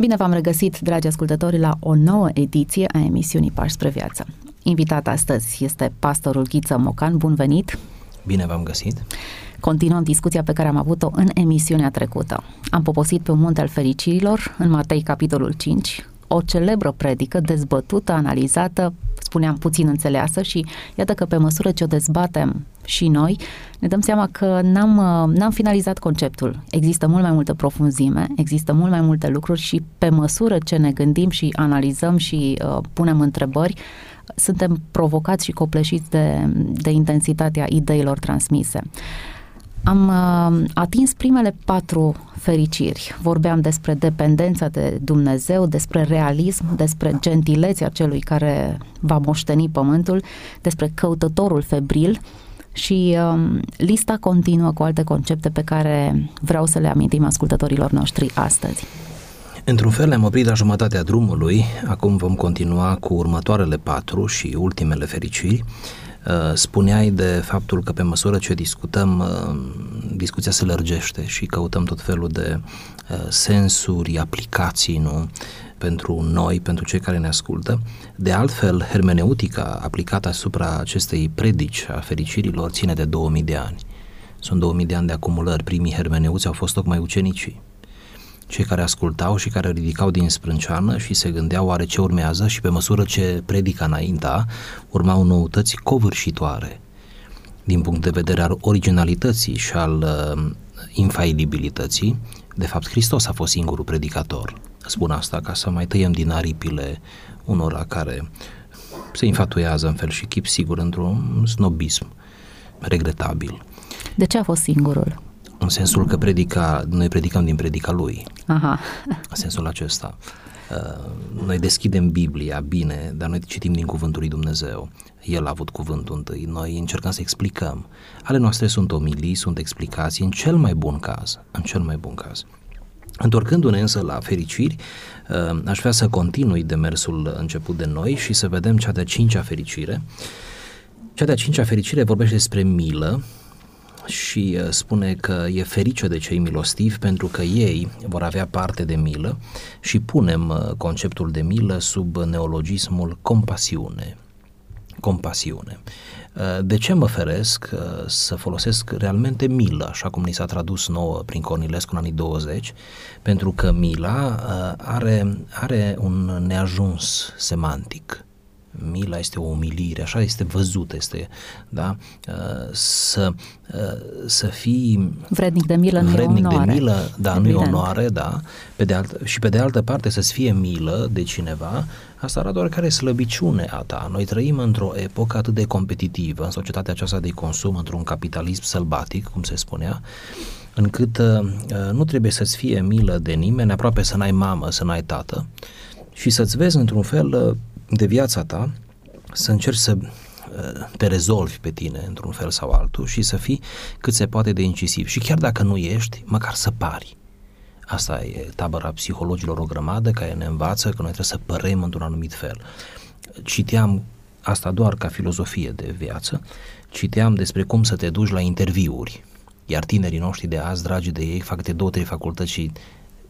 Bine v-am regăsit, dragi ascultători, la o nouă ediție a emisiunii Pași spre viață. Invitat astăzi este pastorul Ghiță Mocan. Bun venit! Bine v-am găsit! Continuăm discuția pe care am avut-o în emisiunea trecută. Am poposit pe un munte al fericirilor, în Matei, capitolul 5, o celebră predică dezbătută, analizată, spuneam puțin înțeleasă și iată că pe măsură ce o dezbatem și noi, ne dăm seama că n-am, n-am finalizat conceptul. Există mult mai multă profunzime, există mult mai multe lucruri și pe măsură ce ne gândim și analizăm și uh, punem întrebări, suntem provocați și copleșiți de, de intensitatea ideilor transmise. Am uh, atins primele patru fericiri. Vorbeam despre dependența de Dumnezeu, despre realism, despre gentilețea celui care va moșteni pământul, despre căutătorul febril și uh, lista continuă cu alte concepte pe care vreau să le amintim ascultătorilor noștri astăzi. Într-un fel ne-am oprit la jumătatea drumului, acum vom continua cu următoarele patru și ultimele fericiri. Uh, spuneai de faptul că pe măsură ce discutăm, uh, discuția se lărgește și căutăm tot felul de uh, sensuri, aplicații, nu? Pentru noi, pentru cei care ne ascultă. De altfel, hermeneutica aplicată asupra acestei predici a fericirilor ține de 2000 de ani. Sunt 2000 de ani de acumulări. Primii hermeneuți au fost tocmai ucenicii cei care ascultau și care ridicau din sprânceană și se gândeau oare ce urmează și pe măsură ce predica înainta, urmau noutăți covârșitoare din punct de vedere al originalității și al uh, infailibilității. De fapt, Hristos a fost singurul predicator. Spun asta ca să mai tăiem din aripile unora care se infatuează în fel și chip sigur într-un snobism regretabil. De ce a fost singurul? În sensul că predica, noi predicăm din predica lui. Aha. În sensul acesta. Uh, noi deschidem Biblia bine, dar noi citim din cuvântul lui Dumnezeu. El a avut cuvântul întâi. Noi încercăm să explicăm. Ale noastre sunt omilii, sunt explicații, în cel mai bun caz. În cel mai bun caz. Întorcându-ne însă la fericiri, uh, aș vrea să continui demersul început de noi și să vedem cea de-a cincea fericire. Cea de-a cincea fericire vorbește despre milă, și uh, spune că e ferice de cei milostivi pentru că ei vor avea parte de milă și punem uh, conceptul de milă sub neologismul compasiune. Compasiune. Uh, de ce mă feresc să folosesc realmente milă, așa cum ni s-a tradus nouă prin Cornilescu în anii 20? Pentru că mila are, are un neajuns semantic mila este o umilire, așa este văzut, este, da, uh, să, uh, să fii vrednic de milă, vrednic nu de milă, da, nu e onoare, da, pe de altă, și pe de altă parte să-ți fie milă de cineva, asta arată care slăbiciune a ta. Noi trăim într-o epocă atât de competitivă, în societatea aceasta de consum, într-un capitalism sălbatic, cum se spunea, încât uh, uh nu trebuie să-ți fie milă de nimeni, aproape să n-ai mamă, să n-ai tată, și să-ți vezi într-un fel de viața ta să încerci să uh, te rezolvi pe tine într-un fel sau altul și să fii cât se poate de incisiv. Și chiar dacă nu ești, măcar să pari. Asta e tabăra psihologilor o grămadă care ne învață că noi trebuie să părem într-un anumit fel. Citeam asta doar ca filozofie de viață, citeam despre cum să te duci la interviuri, iar tinerii noștri de azi, dragi de ei, fac de două, trei facultăți și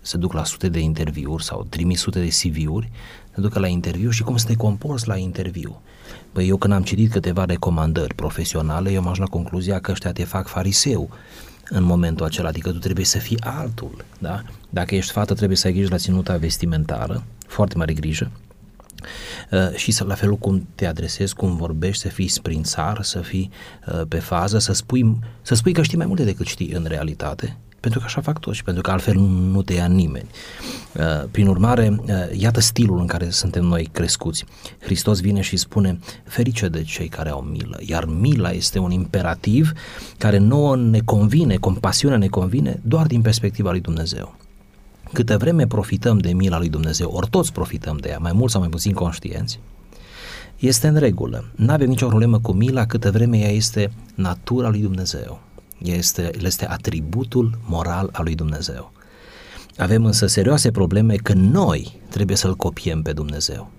se duc la sute de interviuri sau trimis sute de CV-uri te ducă la interviu și cum să te comporți la interviu. Păi eu când am citit câteva recomandări profesionale, eu am ajuns la concluzia că ăștia te fac fariseu în momentul acela, adică tu trebuie să fii altul, da? Dacă ești fată, trebuie să ai grijă la ținuta vestimentară, foarte mare grijă, Uh, și să la felul cum te adresezi, cum vorbești, să fii sprințar, să fii uh, pe fază, să spui, să spui că știi mai multe decât știi în realitate pentru că așa fac toți, pentru că altfel nu te ia nimeni. Uh, prin urmare, uh, iată stilul în care suntem noi crescuți. Hristos vine și spune, ferice de cei care au milă, iar mila este un imperativ care nouă ne convine, compasiunea ne convine doar din perspectiva lui Dumnezeu. Câte vreme profităm de mila lui Dumnezeu, ori toți profităm de ea, mai mult sau mai puțin conștienți, este în regulă. Nu avem nicio problemă cu mila câtă vreme ea este natura lui Dumnezeu este, este atributul moral al lui Dumnezeu. Avem însă serioase probleme că noi trebuie să-L copiem pe Dumnezeu.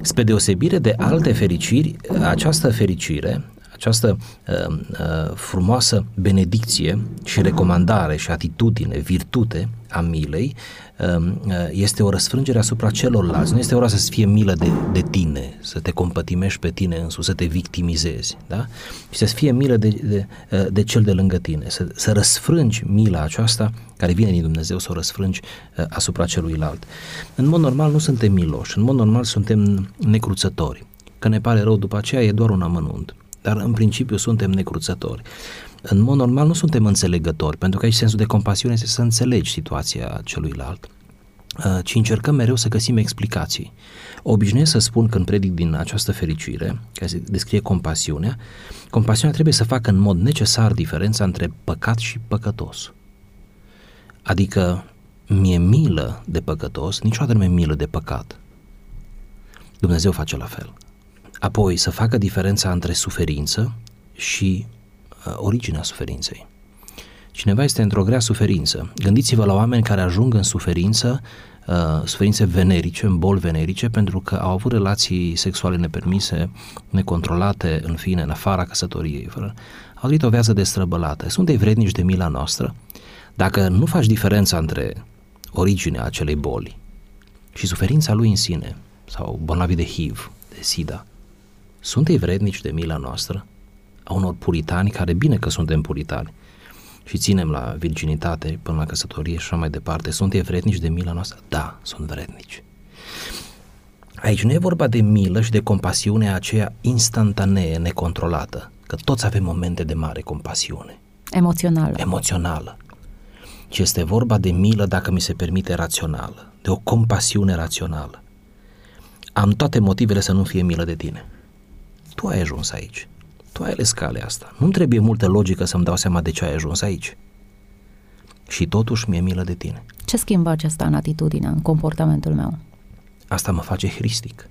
Spre deosebire de alte fericiri, această fericire, această uh, uh, frumoasă benedicție și recomandare și atitudine, virtute a milei um, uh, este o răsfrângere asupra celorlalți. Nu este ora să fie milă de, de tine, să te compătimești pe tine însuți, să te victimizezi, da? Și să fie milă de, de, uh, de cel de lângă tine, să, să răsfrângi mila aceasta care vine din Dumnezeu, să o răsfrângi uh, asupra celuilalt. În mod normal nu suntem miloși, în mod normal suntem necruțători. Că ne pare rău după aceea e doar un amănunt dar în principiu suntem necruțători. În mod normal nu suntem înțelegători, pentru că aici sensul de compasiune este să înțelegi situația celuilalt, uh, ci încercăm mereu să găsim explicații. Obișnuiesc să spun când predic din această fericire, care se descrie compasiunea, compasiunea trebuie să facă în mod necesar diferența între păcat și păcătos. Adică mi-e milă de păcătos, niciodată nu mi-e milă de păcat. Dumnezeu face la fel. Apoi să facă diferența între suferință și uh, originea suferinței. Cineva este într-o grea suferință. Gândiți-vă la oameni care ajung în suferință, uh, suferințe venerice, în boli venerice, pentru că au avut relații sexuale nepermise, necontrolate, în fine, în afara căsătoriei. Fără, au trăit o viață destrăbălată. Sunt ei vrednici de mila noastră? Dacă nu faci diferența între originea acelei boli și suferința lui în sine, sau bolnavi de HIV, de SIDA, sunt ei vrednici de mila noastră? A unor puritani, care bine că suntem puritani și ținem la virginitate până la căsătorie și așa mai departe, sunt ei vrednici de mila noastră? Da, sunt vrednici. Aici nu e vorba de milă și de compasiune aceea instantanee, necontrolată, că toți avem momente de mare compasiune. Emoțională. Emoțională. Ci este vorba de milă, dacă mi se permite, rațională, de o compasiune rațională. Am toate motivele să nu fie milă de tine tu ai ajuns aici. Tu ai ales calea asta. Nu trebuie multă logică să-mi dau seama de ce ai ajuns aici. Și totuși mi-e milă de tine. Ce schimbă acesta în atitudine, în comportamentul meu? Asta mă face hristic.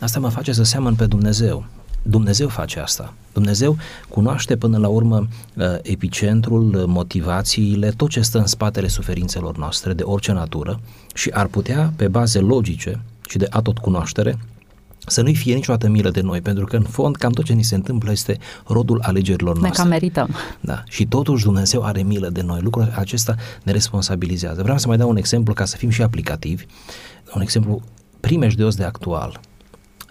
Asta mă face să seamăn pe Dumnezeu. Dumnezeu face asta. Dumnezeu cunoaște până la urmă uh, epicentrul, motivațiile, tot ce stă în spatele suferințelor noastre de orice natură și ar putea, pe baze logice și de atot cunoaștere, să nu-i fie niciodată milă de noi, pentru că în fond cam tot ce ni se întâmplă este rodul alegerilor noastre. Ne cam merităm. Da. Și totuși Dumnezeu are milă de noi. Lucrul acesta ne responsabilizează. Vreau să mai dau un exemplu ca să fim și aplicativi. Un exemplu primejdios de actual.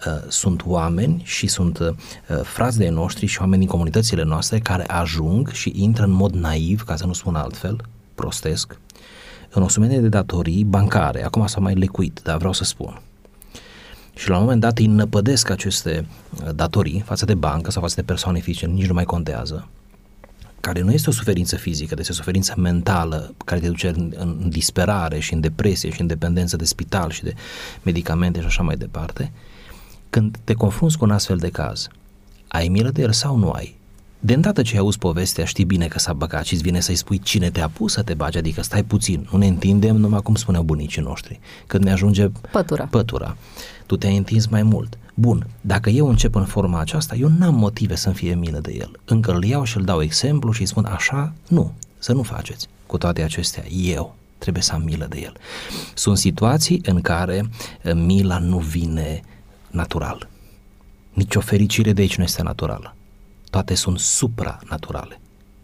Uh, sunt oameni și sunt uh, frați de noștri și oameni din comunitățile noastre care ajung și intră în mod naiv, ca să nu spun altfel, prostesc, în o sumedenie de datorii bancare. Acum s-a mai lecuit, dar vreau să spun și la un moment dat îi năpădesc aceste uh, datorii față de bancă sau față de persoane fizice, nici nu mai contează, care nu este o suferință fizică, este o suferință mentală care te duce în, în disperare și în depresie și în dependență de spital și de medicamente și așa mai departe, când te confrunți cu un astfel de caz, ai milă de el sau nu ai? De îndată ce auzi povestea, știi bine că s-a băgat și îți vine să-i spui cine te-a pus să te bagi, adică stai puțin, nu ne întindem numai cum spuneau bunicii noștri, când ne ajunge pătura. pătura tu te-ai întins mai mult. Bun, dacă eu încep în forma aceasta, eu n-am motive să-mi fie milă de el. Încă îl iau și îl dau exemplu și îi spun așa, nu, să nu faceți. Cu toate acestea, eu trebuie să am milă de el. Sunt situații în care eh, mila nu vine natural. Nici o fericire de aici nu este naturală. Toate sunt supranaturale.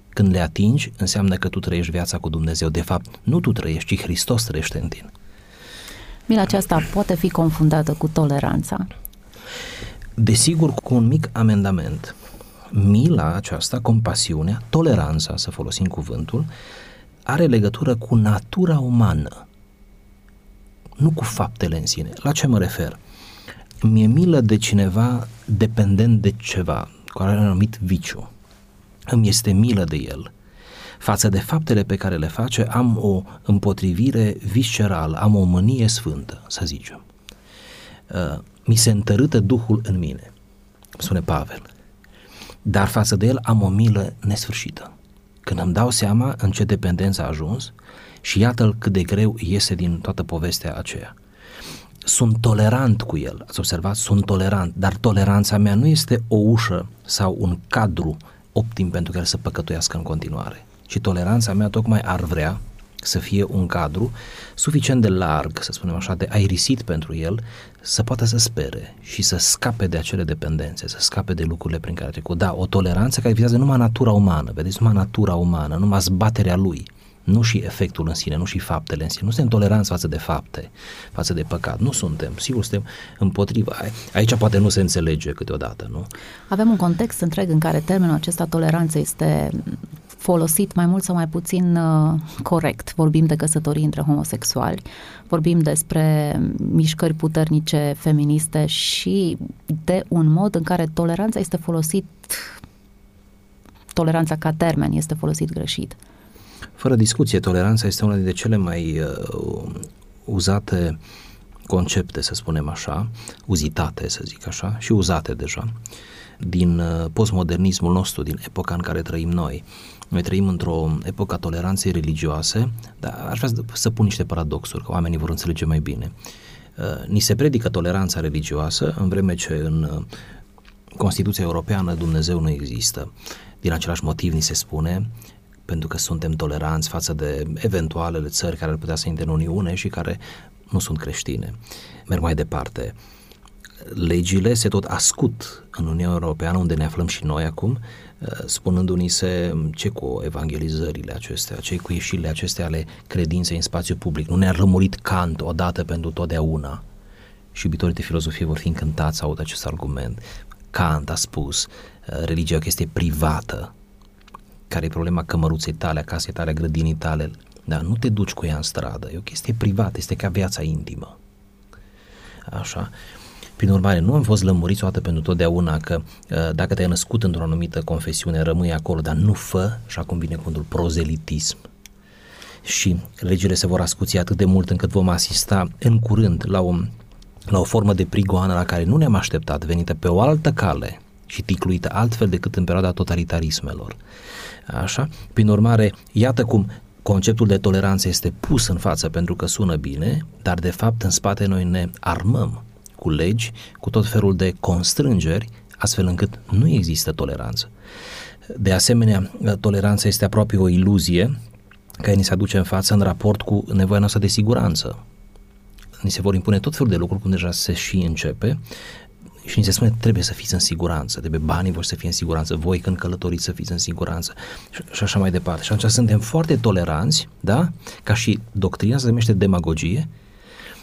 Când le atingi, înseamnă că tu trăiești viața cu Dumnezeu. De fapt, nu tu trăiești, ci Hristos trăiește în tine. Mila aceasta poate fi confundată cu toleranța? Desigur, cu un mic amendament. Mila aceasta, compasiunea, toleranța, să folosim cuvântul, are legătură cu natura umană, nu cu faptele în sine. La ce mă refer? Mi-e milă de cineva dependent de ceva, care are un anumit viciu. Îmi este milă de el față de faptele pe care le face, am o împotrivire viscerală, am o mânie sfântă, să zicem. Uh, mi se întărâtă Duhul în mine, spune Pavel, dar față de el am o milă nesfârșită. Când îmi dau seama în ce dependență a ajuns și iată-l cât de greu iese din toată povestea aceea. Sunt tolerant cu el, ați observat? Sunt tolerant, dar toleranța mea nu este o ușă sau un cadru optim pentru care să păcătuiască în continuare. Și toleranța mea tocmai ar vrea să fie un cadru suficient de larg, să spunem așa, de aerisit pentru el, să poată să spere și să scape de acele dependențe, să scape de lucrurile prin care a trecut. Da, o toleranță care vizează numai natura umană, vedeți, numai natura umană, numai zbaterea lui, nu și efectul în sine, nu și faptele în sine. Nu suntem toleranți față de fapte, față de păcat. Nu suntem. Sigur, suntem împotriva. Aici poate nu se înțelege câteodată, nu? Avem un context întreg în care termenul acesta toleranță este folosit mai mult sau mai puțin uh, corect. Vorbim de căsătorii între homosexuali, vorbim despre mișcări puternice feministe și de un mod în care toleranța este folosit, toleranța ca termen este folosit greșit. Fără discuție, toleranța este una dintre cele mai uh, uzate concepte, să spunem așa, uzitate, să zic așa, și uzate deja, din uh, postmodernismul nostru, din epoca în care trăim noi. Noi trăim într-o epocă a toleranței religioase, dar aș vrea să pun niște paradoxuri, că oamenii vor înțelege mai bine. Uh, ni se predică toleranța religioasă, în vreme ce în uh, Constituția Europeană Dumnezeu nu există. Din același motiv ni se spune pentru că suntem toleranți față de eventualele țări care ar putea să intre în Uniune și care nu sunt creștine. Merg mai departe. Legile se tot ascut în Uniunea Europeană, unde ne aflăm și noi acum, uh, spunându-ni se ce cu evangelizările acestea, ce cu ieșirile acestea ale credinței în spațiu public. Nu ne-a rămurit Kant odată pentru totdeauna. Și iubitorii de filozofie vor fi încântați să aud acest argument. Kant a spus, uh, religia e o chestie privată, care e problema cămăruței tale, a casei tale, a grădinii tale, dar nu te duci cu ea în stradă, e o chestie privată, este ca viața intimă. Așa. Prin urmare, nu am fost lămuriți o dată pentru totdeauna că uh, dacă te-ai născut într-o anumită confesiune, rămâi acolo, dar nu fă, și acum vine cuvântul prozelitism. Și legile se vor ascuți atât de mult încât vom asista în curând la o, la o formă de prigoană la care nu ne-am așteptat, venită pe o altă cale și ticluită altfel decât în perioada totalitarismelor. Așa? Prin urmare, iată cum conceptul de toleranță este pus în față pentru că sună bine, dar de fapt în spate noi ne armăm cu legi, cu tot felul de constrângeri, astfel încât nu există toleranță. De asemenea, toleranța este aproape o iluzie care ni se aduce în față în raport cu nevoia noastră de siguranță. Ni se vor impune tot felul de lucruri, cum deja se și începe, și ni se spune trebuie să fiți în siguranță, trebuie banii voștri să fie în siguranță, voi când călătoriți să fiți în siguranță și, și așa mai departe. Și atunci suntem foarte toleranți, da? Ca și doctrina se numește demagogie,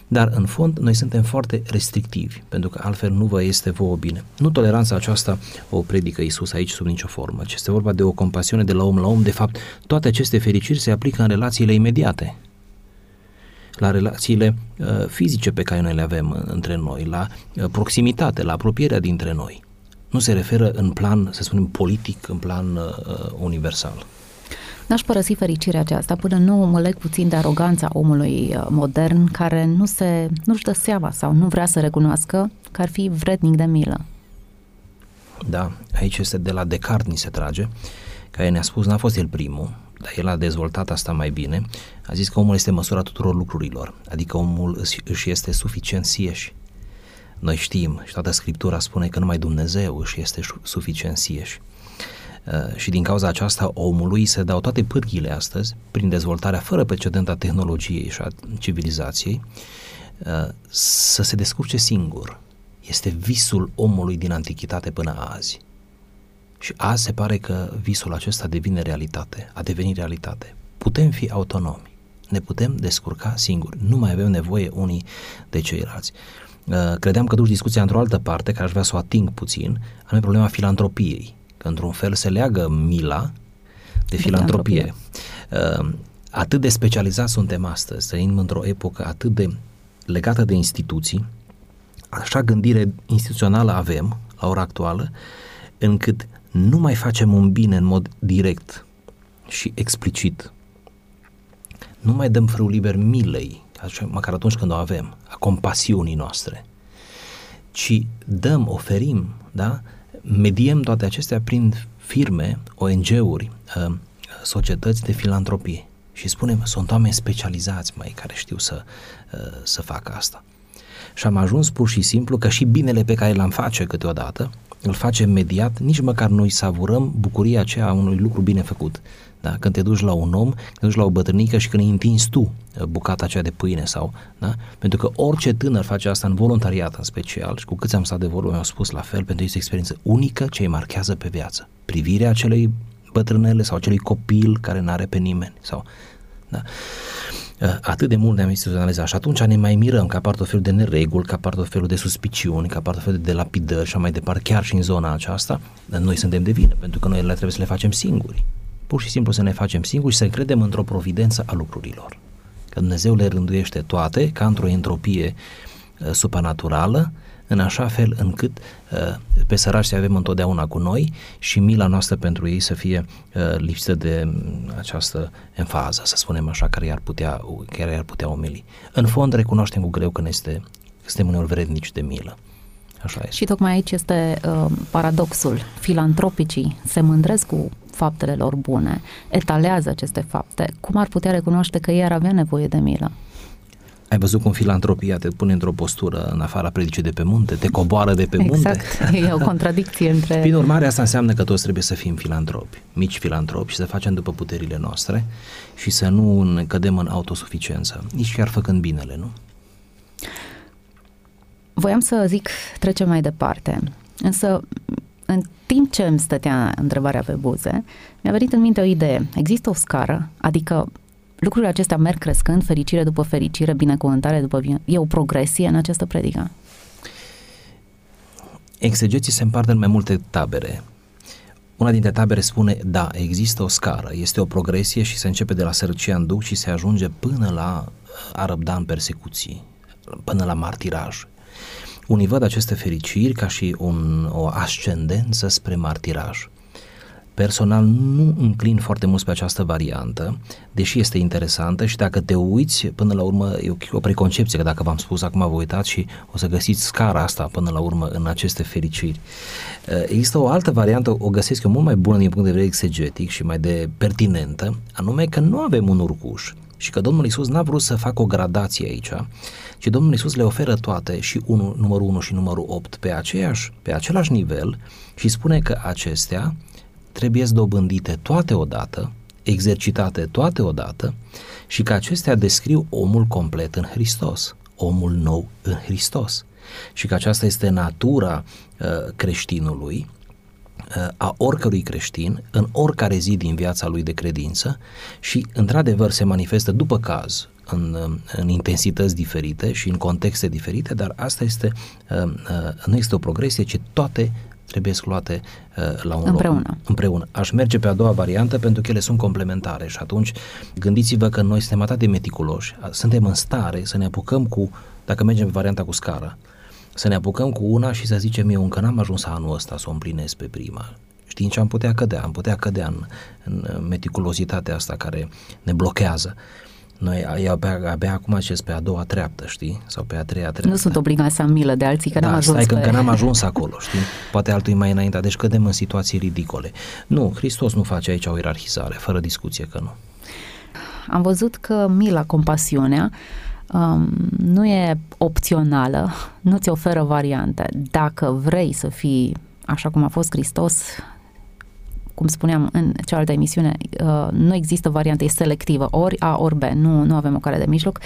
dar în fond noi suntem foarte restrictivi, pentru că altfel nu vă este vouă bine. Nu toleranța aceasta o predică Isus aici sub nicio formă, ci este vorba de o compasiune de la om la om. De fapt, toate aceste fericiri se aplică în relațiile imediate, la relațiile uh, fizice pe care noi le avem uh, între noi, la uh, proximitate, la apropierea dintre noi. Nu se referă în plan, să spunem, politic, în plan uh, universal. N-aș părăsi fericirea aceasta până nu mă leg puțin de aroganța omului uh, modern care nu se, nu-și dă seama sau nu vrea să recunoască că ar fi vrednic de milă. Da, aici este de la Descartes ni se trage, care ne-a spus, n-a fost el primul, dar el a dezvoltat asta mai bine, a zis că omul este măsura tuturor lucrurilor, adică omul își este suficient sieși. Noi știm și toată Scriptura spune că numai Dumnezeu își este suficient sieși. Uh, și din cauza aceasta omului se dau toate pârghile astăzi, prin dezvoltarea fără precedent a tehnologiei și a civilizației, uh, să se descurce singur. Este visul omului din antichitate până azi. Și azi se pare că visul acesta devine realitate, a devenit realitate. Putem fi autonomi, ne putem descurca singuri, nu mai avem nevoie unii de ceilalți. Uh, credeam că duci discuția într-o altă parte, care aș vrea să o ating puțin, anume problema filantropiei, că într-un fel se leagă mila de filantropie. Uh, atât de specializați suntem astăzi, trăim într-o epocă atât de legată de instituții, așa gândire instituțională avem la ora actuală, încât nu mai facem un bine în mod direct și explicit. Nu mai dăm frâu liber milei, așa, măcar atunci când o avem, a compasiunii noastre, ci dăm, oferim, da? mediem toate acestea prin firme, ONG-uri, uh, societăți de filantropie și spunem, sunt oameni specializați mai care știu să, uh, să facă asta. Și am ajuns pur și simplu că și binele pe care l-am face câteodată, îl facem mediat, nici măcar noi savurăm bucuria aceea a unui lucru bine făcut. da? când te duci la un om, când te duci la o bătrânică și când îi întinzi tu uh, bucata aceea de pâine sau, da? pentru că orice tânăr face asta în voluntariat în special și cu câți am stat de vorbă mi-au spus la fel, pentru că este o experiență unică ce îi marchează pe viață. Privirea acelei bătrânele sau acelui copil care nu are pe nimeni sau, da? Uh, atât de mult ne-am instituționalizat și atunci ne mai mirăm că apar tot felul de nereguli, că apar tot felul de suspiciuni, că apar tot felul de lapidări și mai departe, chiar și în zona aceasta, noi suntem de vină, pentru că noi le trebuie să le facem singuri. Pur și simplu să ne facem singuri și să credem într-o providență a lucrurilor. Că Dumnezeu le rânduiește toate, ca într-o entropie uh, supranaturală, în așa fel încât uh, pe sărași să avem întotdeauna cu noi și mila noastră pentru ei să fie uh, lipsită de mm, această enfază, să spunem așa, care i-ar putea, care i-ar putea umili. În fond, recunoaștem cu greu că ne este, suntem uneori vrednici de milă. Așa este. Și tocmai aici este uh, paradoxul. Filantropicii se mândresc cu faptele lor bune, etalează aceste fapte. Cum ar putea recunoaște că ei ar avea nevoie de milă? Ai văzut cum filantropia te pune într-o postură în afara predicii de pe munte, te coboară de pe exact. munte. Exact, e o contradicție între... Prin urmare, asta înseamnă că toți trebuie să fim filantropi, mici filantropi și să facem după puterile noastre și să nu ne cădem în autosuficiență, nici chiar făcând binele, nu? Voiam să zic, trecem mai departe, însă în timp ce îmi stătea întrebarea pe buze, mi-a venit în minte o idee. Există o scară, adică lucrurile acestea merg crescând, fericire după fericire, binecuvântare după bine. E o progresie în această predică? Exegeții se împart în mai multe tabere. Una dintre tabere spune, da, există o scară, este o progresie și se începe de la sărăcia în duc și se ajunge până la a răbda în persecuții, până la martiraj. Unii văd aceste fericiri ca și un, o ascendență spre martiraj. Personal nu înclin foarte mult pe această variantă, deși este interesantă și dacă te uiți, până la urmă, e o preconcepție, că dacă v-am spus acum vă uitați și o să găsiți scara asta până la urmă în aceste fericiri. Eh, există o altă variantă, o găsesc eu mult mai bună din punct de vedere exegetic și mai de pertinentă, anume că nu avem un urcuș și că Domnul Isus n-a vrut să facă o gradație aici, ci Domnul Isus le oferă toate și unu, numărul 1 și numărul 8 pe, aceeași, pe același nivel și spune că acestea trebuie dobândite toate odată, exercitate toate odată și că acestea descriu omul complet în Hristos, omul nou în Hristos. Și că aceasta este natura uh, creștinului, uh, a oricărui creștin, în oricare zi din viața lui de credință și, într-adevăr, se manifestă după caz în, în intensități diferite și în contexte diferite, dar asta este, uh, uh, nu este o progresie, ci toate trebuie luate uh, la un împreună. loc. Împreună. Aș merge pe a doua variantă pentru că ele sunt complementare și atunci gândiți-vă că noi suntem atât de meticuloși, suntem în stare să ne apucăm cu, dacă mergem pe varianta cu scara, să ne apucăm cu una și să zicem eu încă n-am ajuns anul ăsta să o împlinesc pe prima. Știind ce am putea cădea, am putea cădea în, în meticulozitatea asta care ne blochează. Noi abia, abia acum acest pe a doua treaptă, știi? Sau pe a treia treaptă. Nu sunt obligat să am milă de alții, că da, n-am ajuns stai pe... că n-am ajuns acolo, știi? Poate altul mai înainte, deci cădem în situații ridicole. Nu, Hristos nu face aici o ierarhizare, fără discuție că nu. Am văzut că mila, compasiunea, um, nu e opțională, nu ți oferă variante. Dacă vrei să fii așa cum a fost Hristos, cum spuneam în cealaltă emisiune, uh, nu există variantă, e selectivă, ori A, ori B, nu, nu avem o cale de mijloc,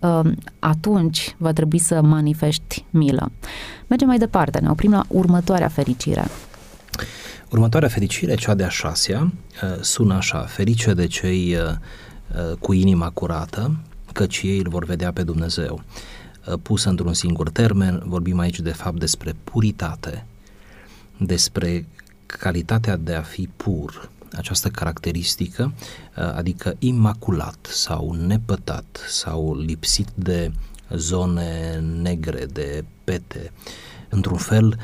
uh, atunci va trebui să manifesti milă. Mergem mai departe, ne oprim la următoarea fericire. Următoarea fericire, cea de-a șasea, uh, sună așa, ferice de cei cu inima curată, căci ei îl vor vedea pe Dumnezeu. Pus într-un singur termen, vorbim aici de fapt despre puritate, despre calitatea de a fi pur, această caracteristică, uh, adică imaculat sau nepătat sau lipsit de zone negre, de pete, într-un fel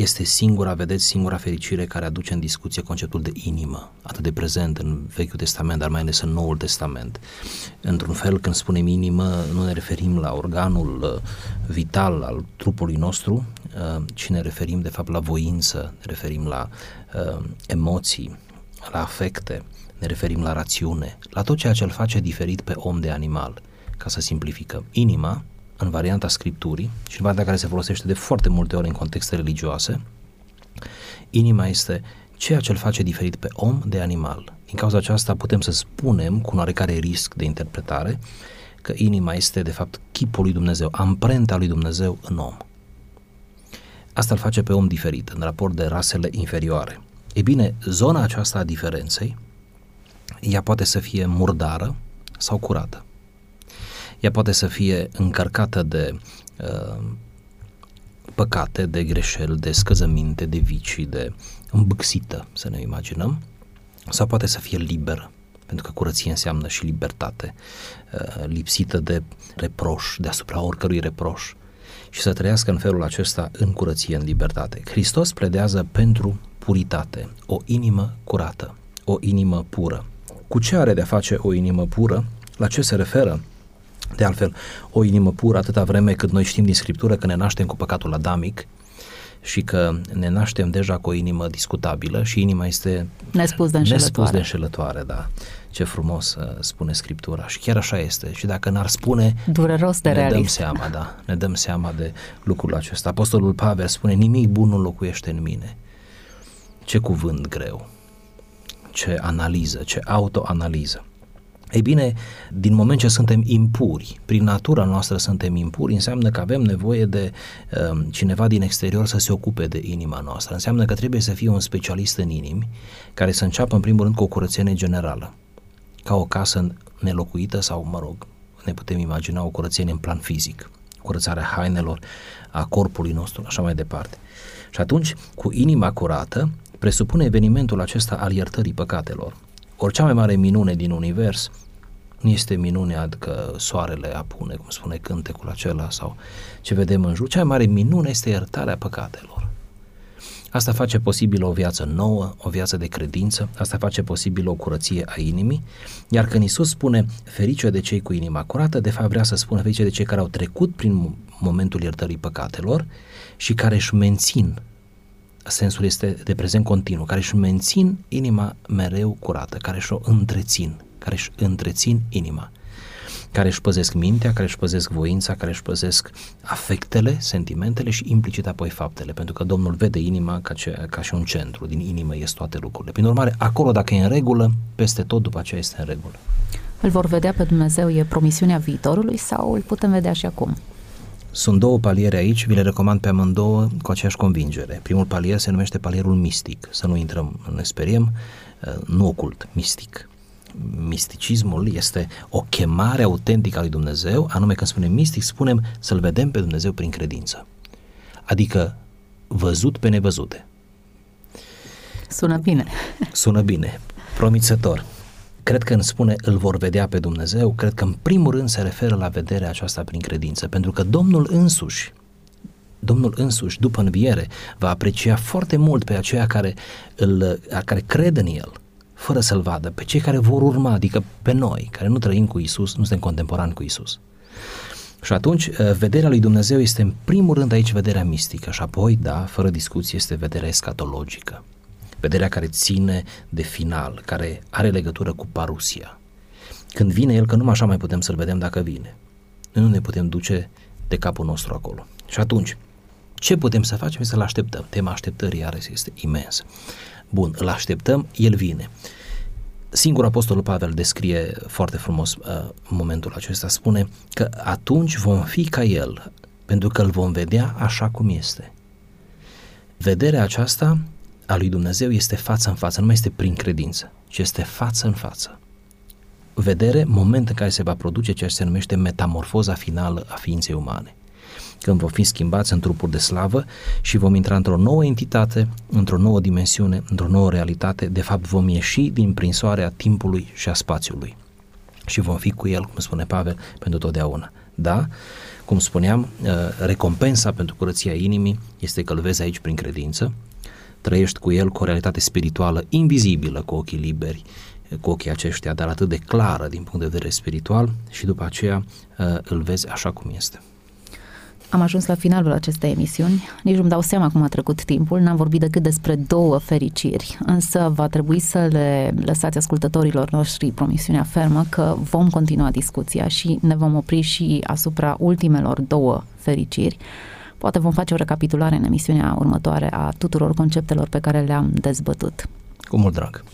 este singura, vedeți, singura fericire care aduce în discuție conceptul de inimă, atât de prezent în Vechiul Testament, dar mai ales în Noul Testament. Într-un fel, când spunem inimă, nu ne referim la organul uh, vital al trupului nostru, uh, ci ne referim, de fapt, la voință, ne referim la uh, emoții, la afecte, ne referim la rațiune, la tot ceea ce îl face diferit pe om de animal. Ca să simplificăm, inima în varianta scripturii și în varianta care se folosește de foarte multe ori în contexte religioase, inima este ceea ce îl face diferit pe om de animal. Din cauza aceasta putem să spunem, cu un oarecare risc de interpretare, că inima este de fapt chipul lui Dumnezeu, amprenta lui Dumnezeu în om. Asta îl face pe om diferit în raport de rasele inferioare. E bine, zona aceasta a diferenței, ea poate să fie murdară sau curată. Ea poate să fie încărcată de uh, păcate, de greșeli, de scăzăminte, de vicii, de îmbâxită, să ne imaginăm, sau poate să fie liberă, pentru că curăție înseamnă și libertate, uh, lipsită de reproș, deasupra oricărui reproș, și să trăiască în felul acesta în curăție, în libertate. Hristos pledează pentru puritate, o inimă curată, o inimă pură. Cu ce are de-a face o inimă pură? La ce se referă? De altfel, o inimă pură atâta vreme cât noi știm din Scriptură că ne naștem cu păcatul adamic și că ne naștem deja cu o inimă discutabilă și inima este nespus de înșelătoare. Nespus de înșelătoare, da. Ce frumos uh, spune Scriptura și chiar așa este. Și dacă n-ar spune, Dureros de ne realist. dăm seama, da, ne dăm seama de lucrul acesta. Apostolul Pavel spune, nimic bun nu locuiește în mine. Ce cuvânt greu, ce analiză, ce autoanaliză. Ei bine, din moment ce suntem impuri, prin natura noastră suntem impuri, înseamnă că avem nevoie de uh, cineva din exterior să se ocupe de inima noastră. Înseamnă că trebuie să fie un specialist în inimi care să înceapă în primul rând cu o curățenie generală, ca o casă nelocuită sau, mă rog, ne putem imagina o curățenie în plan fizic, curățarea hainelor, a corpului nostru, așa mai departe. Și atunci, cu inima curată, presupune evenimentul acesta al iertării păcatelor. Ori cea mai mare minune din univers nu este minunea că soarele apune, cum spune cântecul acela sau ce vedem în jur. Cea mai mare minune este iertarea păcatelor. Asta face posibil o viață nouă, o viață de credință, asta face posibil o curăție a inimii, iar când Isus spune ferice de cei cu inima curată, de fapt vrea să spună ferice de cei care au trecut prin momentul iertării păcatelor și care își mențin sensul este de prezent continuu, care își mențin inima mereu curată, care își o întrețin, care își întrețin inima, care își păzesc mintea, care își păzesc voința, care își păzesc afectele, sentimentele și implicit apoi faptele, pentru că Domnul vede inima ca, ce, ca și un centru, din inimă ies toate lucrurile. Prin urmare, acolo dacă e în regulă, peste tot după aceea este în regulă. Îl vor vedea pe Dumnezeu, e promisiunea viitorului sau îl putem vedea și acum? Sunt două paliere aici, vi le recomand pe amândouă cu aceeași convingere. Primul palier se numește palierul mistic, să nu intrăm, ne speriem, uh, nu ocult, mistic. Misticismul este o chemare autentică a lui Dumnezeu, anume când spunem mistic, spunem să-L vedem pe Dumnezeu prin credință. Adică văzut pe nevăzute. Sună bine. Sună bine, promițător cred că îmi spune îl vor vedea pe Dumnezeu, cred că în primul rând se referă la vederea aceasta prin credință, pentru că Domnul însuși, Domnul însuși, după înviere, va aprecia foarte mult pe aceia care, îl, care cred în El, fără să-L vadă, pe cei care vor urma, adică pe noi, care nu trăim cu Isus, nu suntem contemporani cu Isus. Și atunci, uh, vederea lui Dumnezeu este în primul rând aici vederea mistică. Și apoi, da, fără discuție, este vederea escatologică vederea care ține de final, care are legătură cu parusia. Când vine el, că numai așa mai putem să-l vedem dacă vine. Noi nu ne putem duce de capul nostru acolo. Și atunci, ce putem să facem? Să-l așteptăm. Tema așteptării are este imensă. Bun, îl așteptăm, el vine. Singur Apostolul Pavel descrie foarte frumos uh, momentul acesta, spune că atunci vom fi ca el, pentru că îl vom vedea așa cum este. Vederea aceasta a lui Dumnezeu este față în față, nu mai este prin credință, ci este față în față. Vedere, moment în care se va produce ceea ce se numește metamorfoza finală a ființei umane. Când vom fi schimbați în trupuri de slavă și vom intra într-o nouă entitate, într-o nouă dimensiune, într-o nouă realitate, de fapt vom ieși din prinsoarea timpului și a spațiului. Și vom fi cu el, cum spune Pavel, pentru totdeauna. Da? Cum spuneam, uh, recompensa pentru curăția inimii este că îl vezi aici prin credință, trăiești cu el cu o realitate spirituală invizibilă cu ochii liberi, cu ochii aceștia, dar atât de clară din punct de vedere spiritual și după aceea uh, îl vezi așa cum este. Am ajuns la finalul acestei emisiuni, nici nu-mi dau seama cum a trecut timpul, n-am vorbit decât despre două fericiri, însă va trebui să le lăsați ascultătorilor noștri promisiunea fermă că vom continua discuția și ne vom opri și asupra ultimelor două fericiri, Poate vom face o recapitulare în emisiunea următoare a tuturor conceptelor pe care le-am dezbătut. Cu mult drag!